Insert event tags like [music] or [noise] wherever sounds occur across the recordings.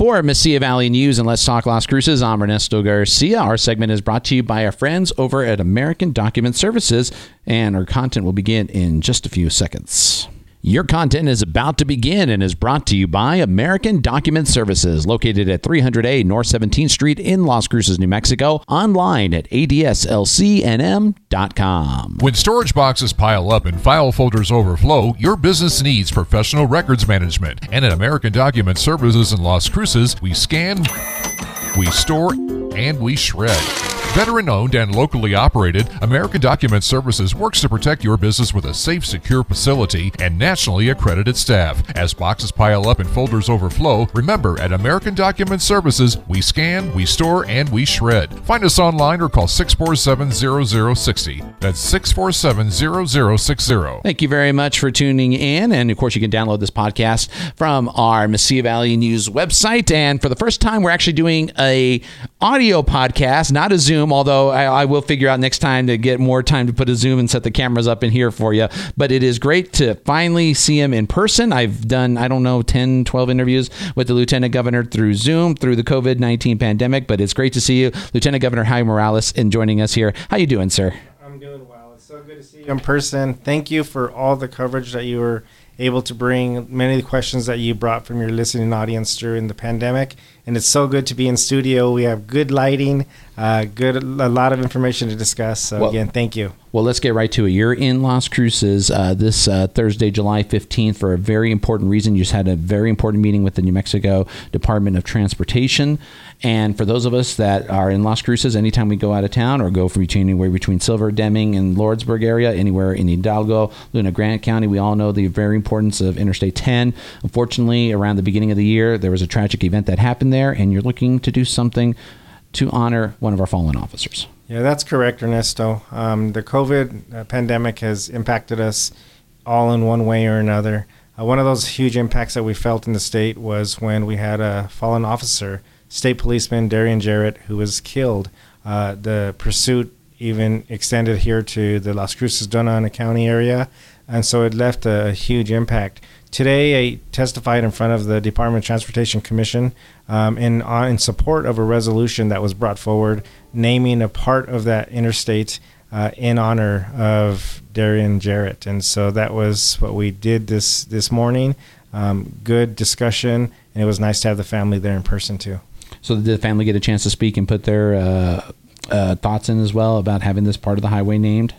For Mesilla Valley News and Let's Talk Las Cruces, I'm Ernesto Garcia. Our segment is brought to you by our friends over at American Document Services, and our content will begin in just a few seconds. Your content is about to begin and is brought to you by American Document Services, located at 300A North 17th Street in Las Cruces, New Mexico. Online at adslcnm.com. When storage boxes pile up and file folders overflow, your business needs professional records management. And at American Document Services in Las Cruces, we scan, we store, and we shred. Veteran owned and locally operated, American Document Services works to protect your business with a safe, secure facility and nationally accredited staff. As boxes pile up and folders overflow, remember at American Document Services, we scan, we store, and we shred. Find us online or call 647 0060. That's 647 0060. Thank you very much for tuning in. And of course, you can download this podcast from our Mesilla Valley News website. And for the first time, we're actually doing a audio podcast, not a Zoom Zoom, although I, I, will figure out next time to get more time to put a Zoom and set the cameras up in here for you. But it is great to finally see him in person. I've done, I don't know, 10, 12 interviews with the Lieutenant Governor through Zoom through the COVID 19 pandemic, but it's great to see you, Lieutenant Governor Howie Morales, in joining us here. How you doing, sir? I'm doing well. It's so good to see you in person. Thank you for all the coverage that you were able to bring many of the questions that you brought from your listening audience during the pandemic. And it's so good to be in studio. We have good lighting, uh, good a lot of information to discuss. So well, again, thank you. Well, let's get right to it. You're in Las Cruces uh, this uh, Thursday, July 15th, for a very important reason. You just had a very important meeting with the New Mexico Department of Transportation. And for those of us that are in Las Cruces, anytime we go out of town or go from between anywhere between Silver, Deming, and Lordsburg area, anywhere in Hidalgo, Luna Grant County, we all know the very importance of Interstate 10. Unfortunately, around the beginning of the year, there was a tragic event that happened there, and you're looking to do something to honor one of our fallen officers. Yeah, that's correct, Ernesto. Um, the COVID uh, pandemic has impacted us all in one way or another. Uh, one of those huge impacts that we felt in the state was when we had a fallen officer, state policeman Darian Jarrett, who was killed. Uh, the pursuit even extended here to the Las Cruces Dona County area, and so it left a huge impact. Today, I testified in front of the Department of Transportation Commission um, in, uh, in support of a resolution that was brought forward naming a part of that interstate uh, in honor of Darian Jarrett. And so that was what we did this, this morning. Um, good discussion, and it was nice to have the family there in person too. So did the family get a chance to speak and put their uh, uh thoughts in as well about having this part of the highway named?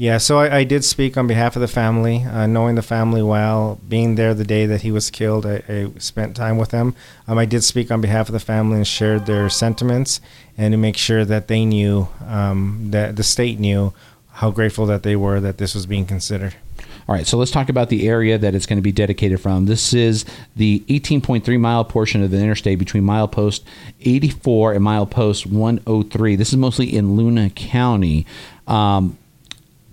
Yeah, so I, I, did speak on behalf of the family, uh, knowing the family well, being there the day that he was killed. I, I spent time with them. Um, I did speak on behalf of the family and shared their sentiments and to make sure that they knew, um, that the state knew how grateful that they were that this was being considered. All right, so let's talk about the area that it's going to be dedicated from. This is the 18.3 mile portion of the interstate between milepost 84 and milepost 103. This is mostly in Luna County. Um,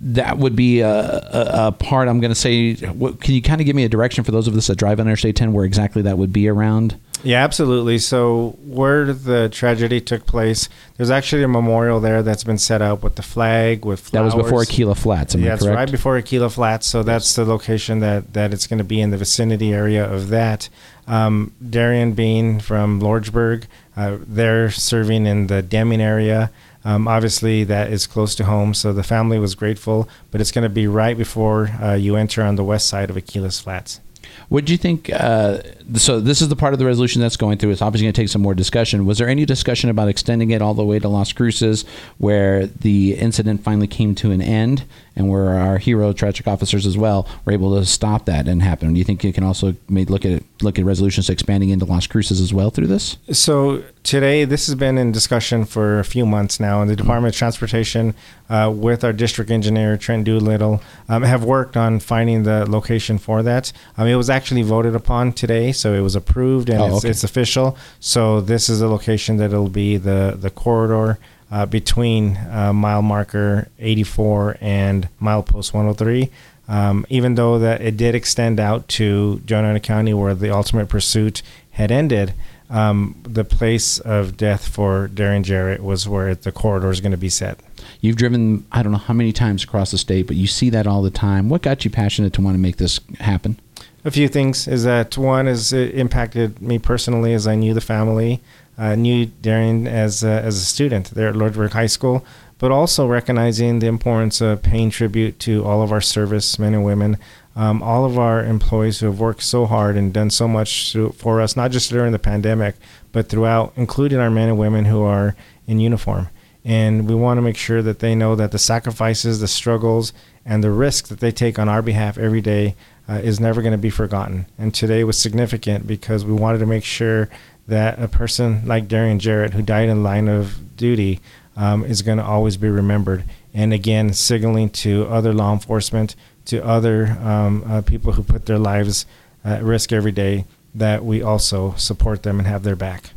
that would be a, a, a part. I'm going to say. What, can you kind of give me a direction for those of us that drive on Interstate 10 where exactly that would be around? Yeah, absolutely. So where the tragedy took place, there's actually a memorial there that's been set up with the flag with flowers. That was before Akela Flats. Am yeah, that's right before Akela Flats. So that's the location that that it's going to be in the vicinity area of that. Um, Darian being from Lordsburg, uh, they're serving in the Deming area. Um, obviously, that is close to home, so the family was grateful. But it's going to be right before uh, you enter on the west side of Akela's Flats. What do you think? Uh, so this is the part of the resolution that's going through. It's obviously going to take some more discussion. Was there any discussion about extending it all the way to Las Cruces, where the incident finally came to an end, and where our hero tragic officers as well were able to stop that and happen? Do you think you can also look at look at resolutions expanding into Las Cruces as well through this? So today, this has been in discussion for a few months now, and the Department of Transportation, uh, with our district engineer Trent Doolittle, um, have worked on finding the location for that. Um, it was actually voted upon today, so it was approved and oh, it's, okay. it's, official. So this is the location that it'll be the the corridor uh, between uh, mile marker 84 and milepost 103. Um, even though that it did extend out to Dona County where the ultimate pursuit had ended, um, the place of death for Darian Jarrett was where the corridor is going to be set. You've driven, I don't know how many times across the state, but you see that all the time. What got you passionate to want to make this happen? A few things is that one is it impacted me personally as I knew the family, uh, knew as a, as a student there at Lordsburg High School, but also recognizing the importance of paying tribute to all of our service men and women, um, all of our employees who have worked so hard and done so much to, for us, not just during the pandemic, but throughout, including our men and women who are in uniform. And we want to make sure that they know that the sacrifices, the struggles, and the risks that they take on our behalf every day uh, is never going to be forgotten. And today was significant because we wanted to make sure that a person like Darian Jarrett, who died in line of duty, um, is going to always be remembered. And again, signaling to other law enforcement, to other um, uh, people who put their lives at risk every day, that we also support them and have their back.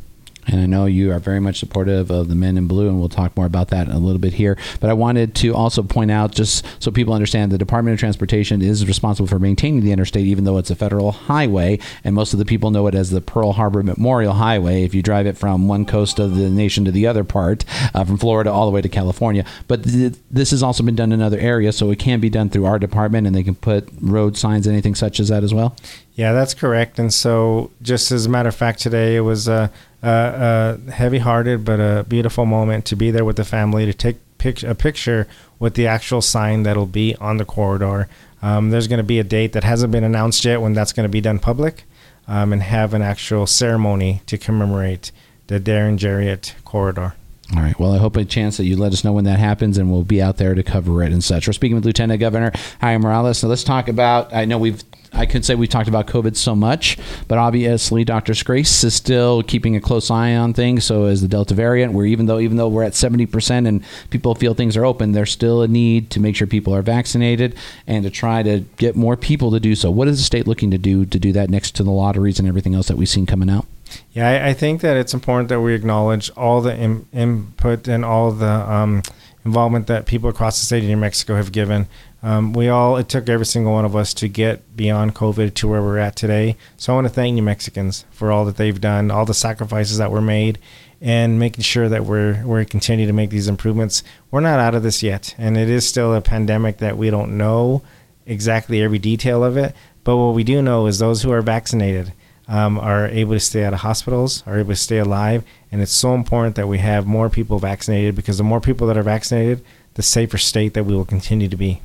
And I know you are very much supportive of the men in blue, and we'll talk more about that a little bit here. But I wanted to also point out, just so people understand, the Department of Transportation is responsible for maintaining the interstate, even though it's a federal highway. And most of the people know it as the Pearl Harbor Memorial Highway if you drive it from one coast of the nation to the other part, uh, from Florida all the way to California. But th- this has also been done in other areas, so it can be done through our department, and they can put road signs, anything such as that as well. Yeah, that's correct. And so, just as a matter of fact, today it was a, a, a heavy-hearted but a beautiful moment to be there with the family to take pic- a picture with the actual sign that'll be on the corridor. Um, there's going to be a date that hasn't been announced yet when that's going to be done public, um, and have an actual ceremony to commemorate the Darian Jarrett corridor. All right. Well, I hope a chance that you let us know when that happens, and we'll be out there to cover it and such. We're speaking with Lieutenant Governor Howie Morales. So let's talk about. I know we've. I could say we've talked about COVID so much, but obviously Dr. Scrase is still keeping a close eye on things. So is the Delta variant, where even though even though we're at seventy percent and people feel things are open, there's still a need to make sure people are vaccinated and to try to get more people to do so. What is the state looking to do to do that next to the lotteries and everything else that we've seen coming out? Yeah, I, I, think that it's important that we acknowledge all the input and all the um, involvement that people across the state of New Mexico have given. Um, we all, it took every single one of us to get beyond COVID to where we're at today. So I want to thank New Mexicans for all that they've done, all the sacrifices that were made, and making sure that we're we're continue to make these improvements. We're not out of this yet, and it is still a pandemic that we don't know exactly every detail of it. But what we do know is those who are vaccinated um, are able to stay out of hospitals, are able to stay alive. And it's so important that we have more people vaccinated because the more people that are vaccinated, the safer state that we will continue to be.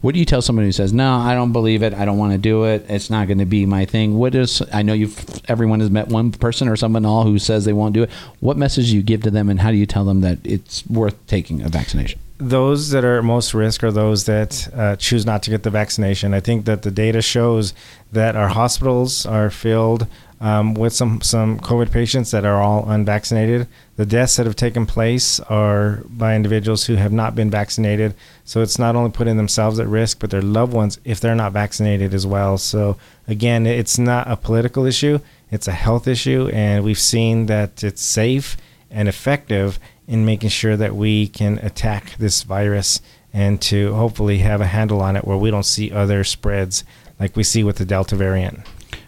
What do you tell someone who says, "No, I don't believe it. I don't want to do it. It's not going to be my thing"? What is? I know you've everyone has met one person or someone all who says they won't do it. What message do you give to them, and how do you tell them that it's worth taking a vaccination? those that are at most risk are those that uh, choose not to get the vaccination. I think that the data shows that our hospitals are filled um, with some, some COVID patients that are all unvaccinated. The deaths that have taken place are by individuals who have not been vaccinated. So it's not only putting themselves at risk, but their loved ones if they're not vaccinated as well. So again, it's not a political issue, it's a health issue. And we've seen that it's safe and effective in making sure that we can attack this virus and to hopefully have a handle on it where we don't see other spreads like we see with the Delta variant.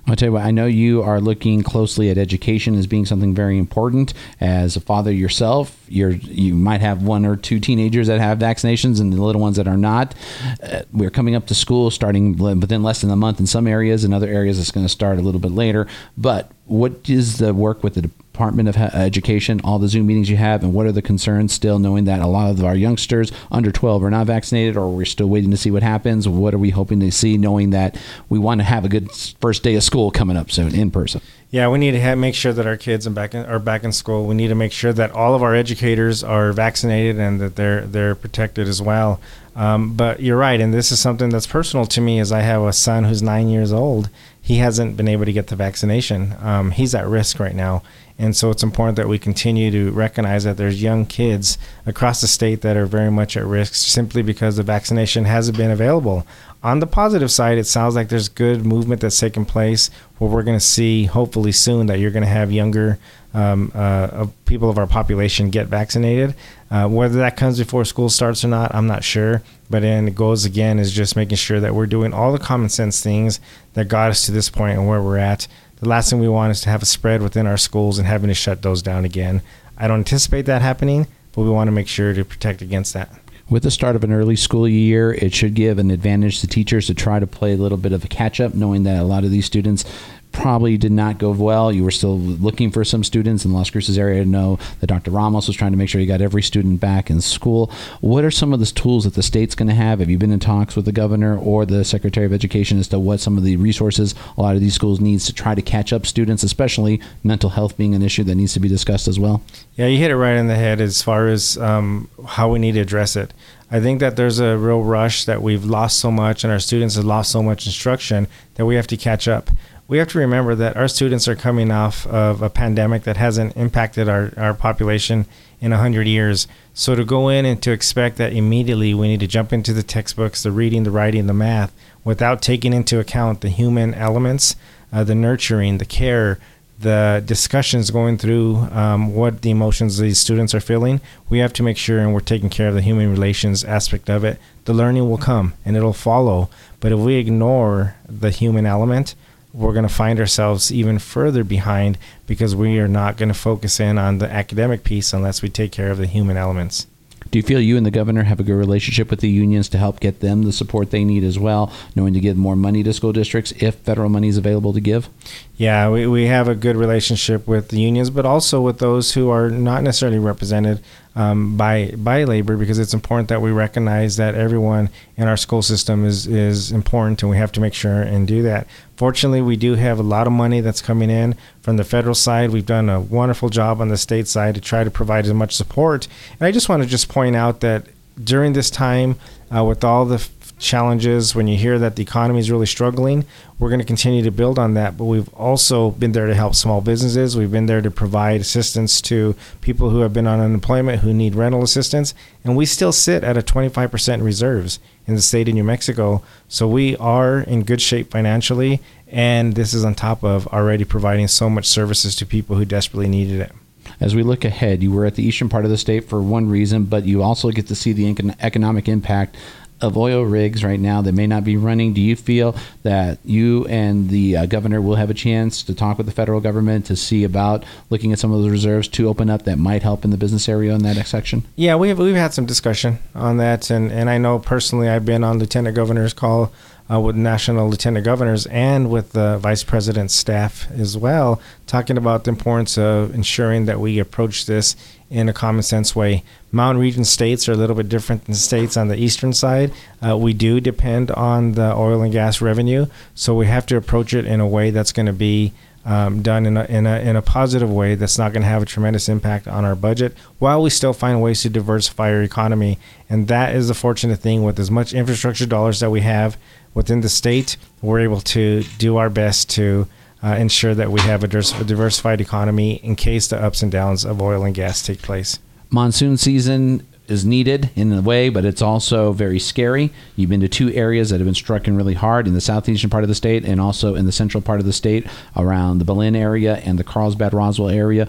I'll tell you what, I know you are looking closely at education as being something very important. As a father yourself, you're, you might have one or two teenagers that have vaccinations and the little ones that are not. Uh, we're coming up to school starting within less than a month in some areas. In other areas, it's going to start a little bit later. But what is the work with the Department of Education, all the Zoom meetings you have, and what are the concerns still, knowing that a lot of our youngsters under 12 are not vaccinated, or we're still waiting to see what happens? What are we hoping to see, knowing that we want to have a good first day of school coming up soon in person? Yeah, we need to have, make sure that our kids are back in, are back in school. We need to make sure that all of our educators are vaccinated and that they're they're protected as well. Um, but you're right, and this is something that's personal to me. As I have a son who's nine years old, he hasn't been able to get the vaccination. Um, he's at risk right now, and so it's important that we continue to recognize that there's young kids across the state that are very much at risk simply because the vaccination hasn't been available. On the positive side, it sounds like there's good movement that's taking place where we're going to see hopefully soon that you're going to have younger um, uh, people of our population get vaccinated. Uh, whether that comes before school starts or not, I'm not sure. But then it goes again is just making sure that we're doing all the common sense things that got us to this point and where we're at the last thing we want is to have a spread within our schools and having to shut those down again. I don't anticipate that happening, but we want to make sure to protect against that. with the start of an early school year, it should give an advantage to teachers to try to play a little bit of a catch up, knowing that a lot of these students probably did not go well. You were still looking for some students in the Las Cruces area. I know that Dr. Ramos was trying to make sure he got every student back in school. What are some of the tools that the state's going to have? Have you been in talks with the governor or the Secretary of Education as to what some of the resources a lot of these schools needs to try to catch up students, especially mental health being an issue that needs to be discussed as well? Yeah, you hit it right in the head as far as um, how we need to address it. I think that there's a real rush that we've lost so much and our students have lost so much instruction that we have to catch up we have to remember that our students are coming off of a pandemic that hasn't impacted our, our population in 100 years. So to go in and to expect that immediately we need to jump into the textbooks, the reading, the writing, the math, without taking into account the human elements, uh, the nurturing, the care, the discussions going through um, what the emotions these students are feeling, we have to make sure and we're taking care of the human relations aspect of it. The learning will come and it'll follow. But if we ignore the human element, we're going to find ourselves even further behind because we are not going to focus in on the academic piece unless we take care of the human elements. Do you feel you and the governor have a good relationship with the unions to help get them the support they need as well, knowing to give more money to school districts if federal money is available to give? Yeah, we, we have a good relationship with the unions, but also with those who are not necessarily represented um, by by labor because it's important that we recognize that everyone in our school system is is important and we have to make sure and do that. Fortunately, we do have a lot of money that's coming in from the federal side. We've done a wonderful job on the state side to try to provide as much support. And I just want to just point out that during this time, uh, with all the challenges, when you hear that the economy is really struggling, we're going to continue to build on that. But we've also been there to help small businesses. We've been there to provide assistance to people who have been on unemployment who need rental assistance. And we still sit at a 25% reserves in the state of New Mexico. So we are in good shape financially. And this is on top of already providing so much services to people who desperately needed it as we look ahead, you were at the eastern part of the state for one reason, but you also get to see the economic impact of oil rigs right now that may not be running. Do you feel that you and the uh, governor will have a chance to talk with the federal government to see about looking at some of those reserves to open up that might help in the business area in that section? Yeah, we have we've had some discussion on that, and and I know personally I've been on lieutenant governor's call uh, with national lieutenant governors and with the vice president's staff as well, talking about the importance of ensuring that we approach this in a common sense way. Mountain region states are a little bit different than states on the eastern side. Uh, we do depend on the oil and gas revenue, so we have to approach it in a way that's going to be um, done in a, in, a, in a positive way that's not going to have a tremendous impact on our budget while we still find ways to diversify our economy. And that is the fortunate thing with as much infrastructure dollars that we have within the state, we're able to do our best to uh, ensure that we have a, diversified economy in case the ups and downs of oil and gas take place. Monsoon season is needed in a way, but it's also very scary. You've been to two areas that have been struck stricken really hard in the southeastern part of the state and also in the central part of the state around the Belen area and the Carlsbad Roswell area.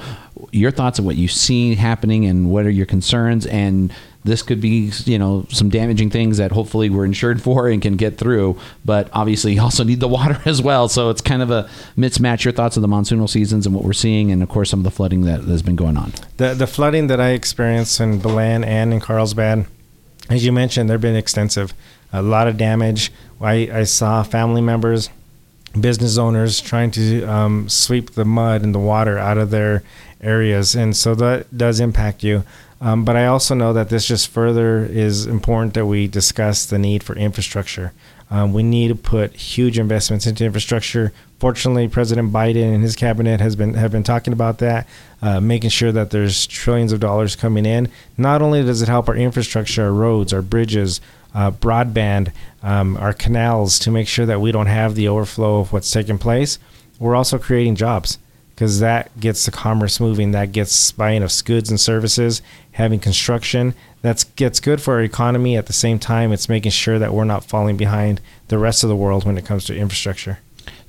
Your thoughts on what you see happening and what are your concerns and this could be you know some damaging things that hopefully we're insured for and can get through but obviously you also need the [laughs] water as well. So it's kind of a mismatch your thoughts of the monsoonal seasons and what we're seeing and of course some of the flooding that has been going on. The the flooding that i experienced in Belen and in carlsbad as you mentioned they've been extensive. A lot of damage. I, I saw family members business owners trying to um, sweep the mud and the water out of their areas and so that does impact you um, but I also know that this just further is important that we discuss the need for infrastructure. Um, we need to put huge investments into infrastructure. Fortunately, President Biden and his cabinet has been have been talking about that, uh, making sure that there's trillions of dollars coming in. Not only does it help our infrastructure, our roads, our bridges, uh, broadband, um, our canals, to make sure that we don't have the overflow of what's taking place, we're also creating jobs because that gets the commerce moving. That gets buying of goods and services, having construction. That gets good for our economy. At the same time, it's making sure that we're not falling behind the rest of the world when it comes to infrastructure.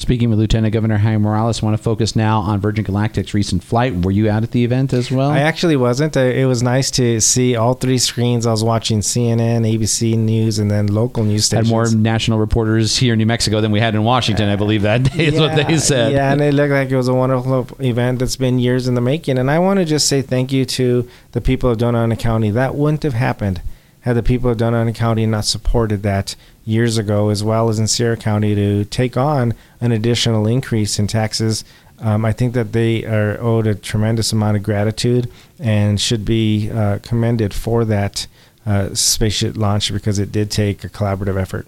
Speaking with Lieutenant Governor Howie Morales, I want to focus now on Virgin Galactic's recent flight. Were you out at the event as well? I actually wasn't. It was nice to see all three screens. I was watching CNN, ABC News, and then local news stations. Had more national reporters here in New Mexico than we had in Washington, I believe that day is yeah, what they said. Yeah, and it looked like it was a wonderful event that's been years in the making. And I want to just say thank you to the people of Dona Ana County. That wouldn't have happened had the people of Doña County not supported that years ago, as well as in Sierra County, to take on an additional increase in taxes, um, I think that they are owed a tremendous amount of gratitude and should be uh, commended for that uh, spaceship launch because it did take a collaborative effort.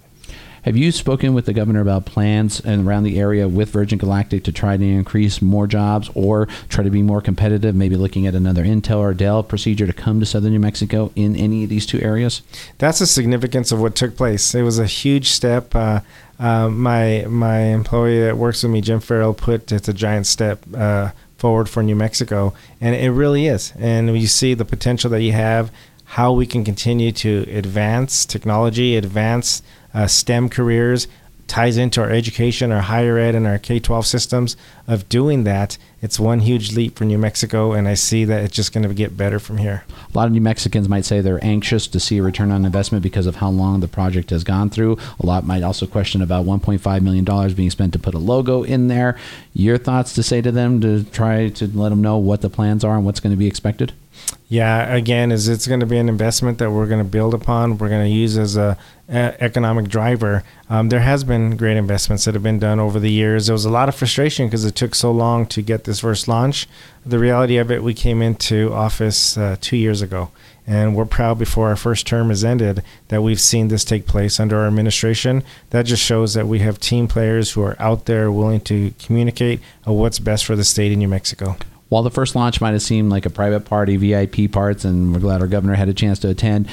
Have you spoken with the governor about plans and around the area with Virgin Galactic to try to increase more jobs or try to be more competitive? Maybe looking at another Intel or Dell procedure to come to southern New Mexico in any of these two areas. That's the significance of what took place. It was a huge step. Uh, uh, my my employee that works with me, Jim Farrell, put it's a giant step uh, forward for New Mexico, and it really is. And you see the potential that you have, how we can continue to advance technology, advance uh, STEM careers, ties into our education, our higher ed, and our K 12 systems of doing that. It's one huge leap for New Mexico, and I see that it's just going to get better from here. A lot of New Mexicans might say they're anxious to see a return on investment because of how long the project has gone through. A lot might also question about $1.5 million being spent to put a logo in there. Your thoughts to say to them to try to let them know what the plans are and what's going to be expected? Yeah, again, is it's going to be an investment that we're going to build upon. We're going to use as a, economic driver. Um, there has been great investments that have been done over the years. There was a lot of frustration because it took so long to get this first launch. The reality of it, we came into office uh, two years ago, and we're proud before our first term is ended that we've seen this take place under our administration. That just shows that we have team players who are out there willing to communicate what's best for the state of New Mexico while the first launch might have seemed like a private party, VIP parts, and we're glad our governor had a chance to attend,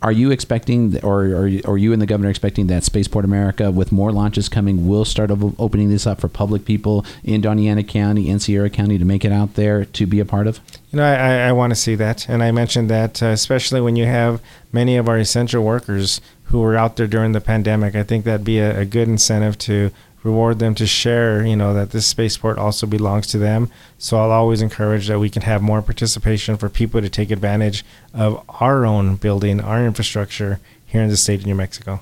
are you expecting, or are you and the governor expecting that Spaceport America, with more launches coming, will start opening this up for public people in Doña County and Sierra County to make it out there to be a part of? You know, I, I want to see that, and I mentioned that uh, especially when you have many of our essential workers who were out there during the pandemic. I think that'd be a, a good incentive to reward them to share, you know, that this spaceport also belongs to them. So I'll always encourage that we can have more participation for people to take advantage of our own building, our infrastructure here in the state of New Mexico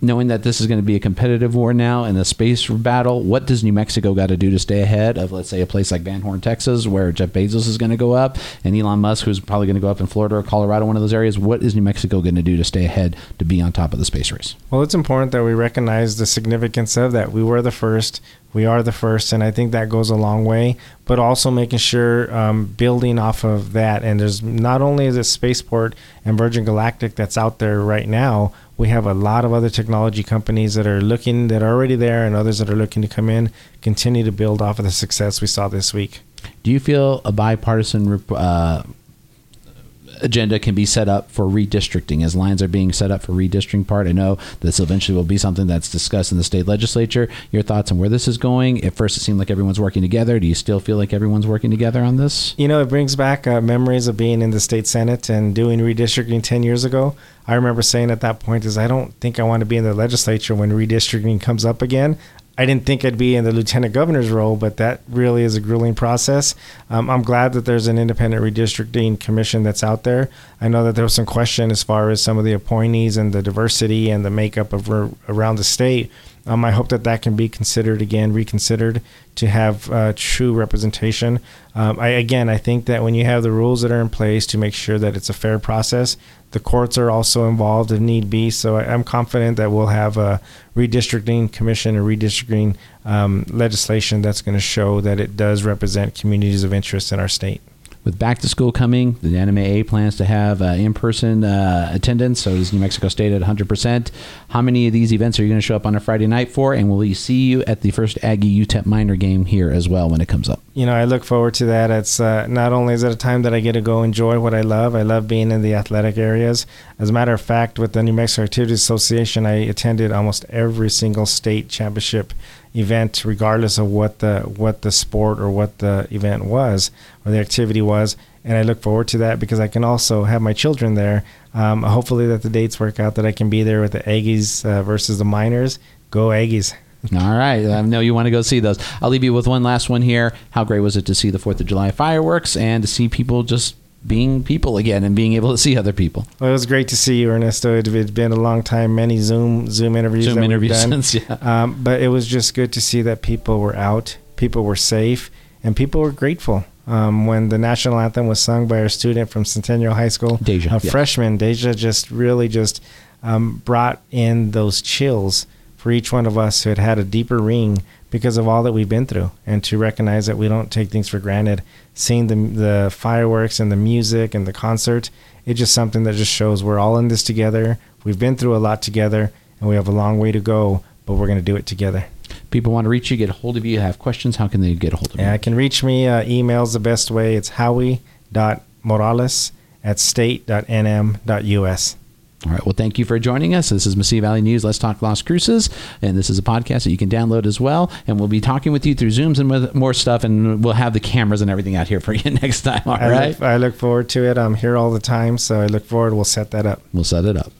knowing that this is going to be a competitive war now in the space battle, what does New Mexico got to do to stay ahead of, let's say, a place like Van Horn, Texas, where Jeff Bezos is going to go up, and Elon Musk, who's probably going to go up in Florida or Colorado, one of those areas? What is New Mexico going to do to stay ahead to be on top of the space race? Well, it's important that we recognize the significance of that. We were the first. We are the first, and I think that goes a long way. But also making sure um, building off of that, and there's not only it Spaceport and Virgin Galactic that's out there right now, we have a lot of other technology companies that are looking, that are already there, and others that are looking to come in, continue to build off of the success we saw this week. Do you feel a bipartisan uh, agenda can be set up for redistricting as lines are being set up for redistricting part. I know this eventually will be something that's discussed in the state legislature. Your thoughts on where this is going? At first, it seemed like everyone's working together. Do you still feel like everyone's working together on this? You know, it brings back uh, memories of being in the state senate and doing redistricting 10 years ago. I remember saying at that point is I don't think I want to be in the legislature when redistricting comes up again. I didn't think I'd be in the lieutenant governor's role, but that really is a grueling process. Um, I'm glad that there's an independent redistricting commission that's out there. I know that there was some question as far as some of the appointees and the diversity and the makeup of around the state. Um, I hope that that can be considered again, reconsidered to have uh, true representation. Um, I, again, I think that when you have the rules that are in place to make sure that it's a fair process, the courts are also involved if need be. So I, am confident that we'll have a redistricting commission and redistricting um, legislation that's going to show that it does represent communities of interest in our state with back to school coming, the NMAA plans to have uh, in person uh, attendance. So is New Mexico State at 100%. How many of these events are you going to show up on a Friday night for? And will we see you at the first Aggie UTEP Miner game here as well when it comes up? You know, I look forward to that. It's uh, not only is it a time that I get to go enjoy what I love, I love being in the athletic areas. As a matter of fact, with the New Mexico Activities Association, I attended almost every single state championship event, regardless of what the what the sport or what the event was or the activity was. And I look forward to that because I can also have my children there. Um, hopefully, that the dates work out that I can be there with the Aggies uh, versus the Miners. Go Aggies! [laughs] All right. I know you want to go see those. I'll leave you with one last one here. How great was it to see the 4th of July fireworks and to see people just being people again and being able to see other people. Well, it was great to see you, Ernesto. It had been a long time, many Zoom Zoom interviews. Zoom interviews, since, yeah. Um, but it was just good to see that people were out, people were safe, and people were grateful. Um, when the national anthem was sung by our student from Centennial High School, Deja, a yes. freshman, Deja just really just um, brought in those chills for each one of us who had had a deeper ring because of all that we've been through, and to recognize that we don't take things for granted. Seeing the the fireworks and the music and the concert, it's just something that just shows we're all in this together. We've been through a lot together, and we have a long way to go, but we're going to do it together. People want to reach you, get a hold of you, have questions. How can they get a hold of you? Yeah, I can reach me. Uh, email's the best way. It's howie.morales at state.nm.us. All right. Well, thank you for joining us. This is Mesilla Valley News. Let's talk Las Cruces, and this is a podcast that you can download as well. And we'll be talking with you through Zooms and with more stuff, and we'll have the cameras and everything out here for [laughs] you next time. All I right. look, I look forward to it. I'm here all the time, so I look forward. We'll set that up. We'll set it up.